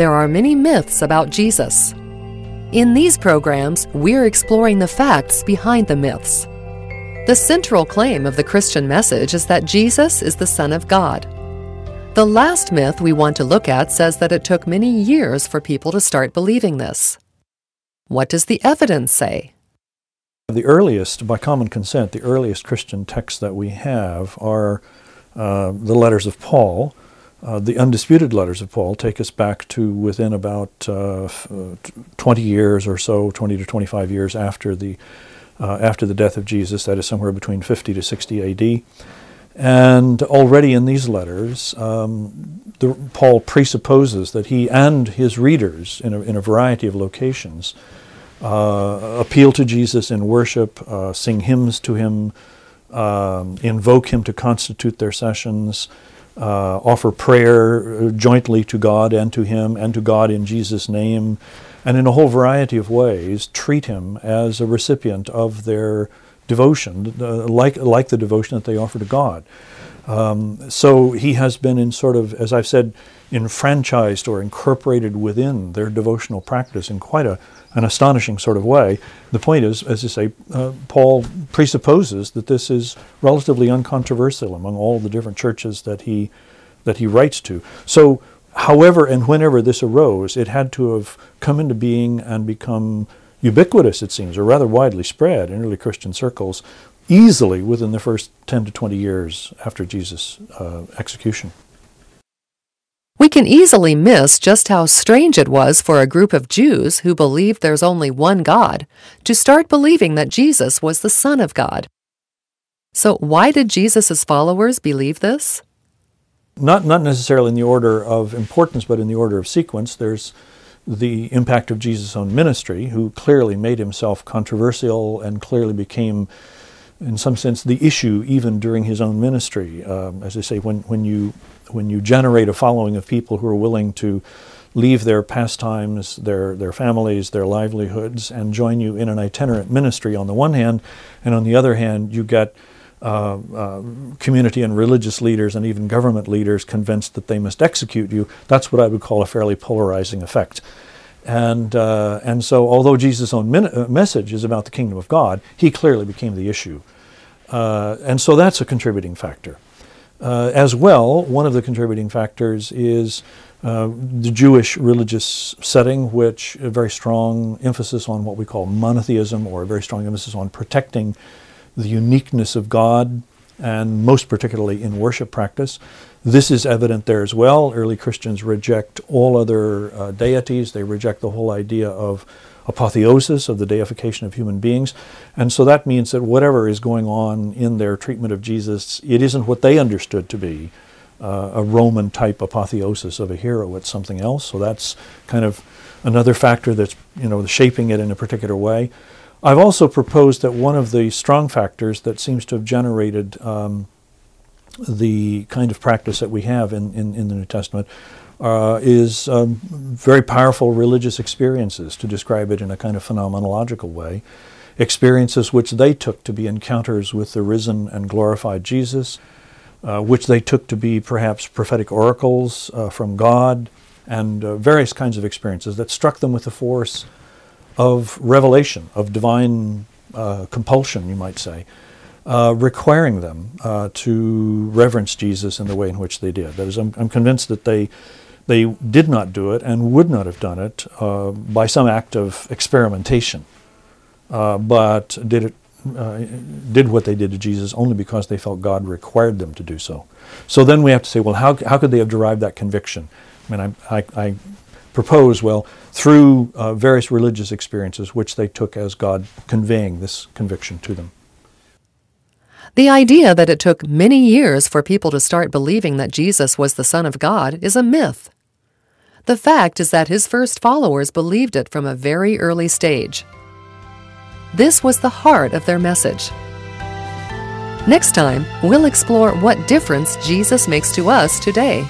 there are many myths about Jesus. In these programs, we're exploring the facts behind the myths. The central claim of the Christian message is that Jesus is the Son of God. The last myth we want to look at says that it took many years for people to start believing this. What does the evidence say? The earliest, by common consent, the earliest Christian texts that we have are uh, the letters of Paul. Uh, the undisputed letters of Paul take us back to within about uh, uh 20 years or so, 20 to 25 years after the uh, after the death of Jesus. That is somewhere between 50 to 60 A.D. And already in these letters, um, the, Paul presupposes that he and his readers in a, in a variety of locations uh, appeal to Jesus in worship, uh, sing hymns to him, um, invoke him to constitute their sessions, uh, offer prayer uh, jointly to God and to him and to God in Jesus' name, and in a whole variety of ways treat him as a recipient of their devotion, uh, like, like the devotion that they offer to God. Um, so he has been in sort of, as I've said, enfranchised or incorporated within their devotional practice in quite a, an astonishing sort of way. The point is, as I say, uh, Paul presupposes that this is relatively uncontroversial among all the different churches that he that he writes to. So, however and whenever this arose, it had to have come into being and become ubiquitous, it seems, or rather widely spread in early Christian circles, easily within the first 10 to 20 years after Jesus' uh, execution. We can easily miss just how strange it was for a group of Jews who believed there's only one God to start believing that Jesus was the Son of God. So, why did Jesus' followers believe this? Not, not necessarily in the order of importance, but in the order of sequence. There's the impact of Jesus' own ministry, who clearly made himself controversial and clearly became in some sense, the issue even during his own ministry. Um, as I say, when, when, you, when you generate a following of people who are willing to leave their pastimes, their, their families, their livelihoods, and join you in an itinerant ministry on the one hand, and on the other hand, you get uh, uh, community and religious leaders and even government leaders convinced that they must execute you. That's what I would call a fairly polarizing effect. And, uh, and so, although Jesus' own min- uh, message is about the kingdom of God, he clearly became the issue. Uh, and so that's a contributing factor. As well, one of the contributing factors is the Jewish religious setting, which a very strong emphasis on what we call monotheism, or a very strong emphasis on protecting the uniqueness of God, and most particularly in worship practice. This is evident there as well. Early Christians reject all other uh, deities. They reject the whole idea of apotheosis, of the deification of human beings. And so that means that whatever is going on in their treatment of Jesus, it isn't what they understood to be uh, a Roman type apotheosis of a hero. It's something else. So that's kind of another factor that's you know shaping it in a particular way. I've also proposed that one of the strong factors that seems to have generated um, the kind of practice that we have in, in, in the New Testament uh, is um, very powerful religious experiences, to describe it in a kind of phenomenological way. Experiences which they took to be encounters with the risen and glorified Jesus, uh, which they took to be perhaps prophetic oracles uh, from God, and uh, various kinds of experiences that struck them with the force of revelation, of divine uh, compulsion, you might say uh, requiring them uh, to reverence Jesus in the way in which they did. That is, I'm, I'm, convinced that they they did not do it and would not have done it uh, by some act of experimentation, uh, but did it uh, did what they did to Jesus only because they felt God required them to do so. So then we have to say, well, how how could they have derived that conviction? I mean, I, I, I propose, well, through uh, various religious experiences which they took as God conveying this conviction to them. The idea that it took many years for people to start believing that Jesus was the Son of God is a myth. The fact is that his first followers believed it from a very early stage. This was the heart of their message. Next time, we'll explore what difference Jesus makes to us today.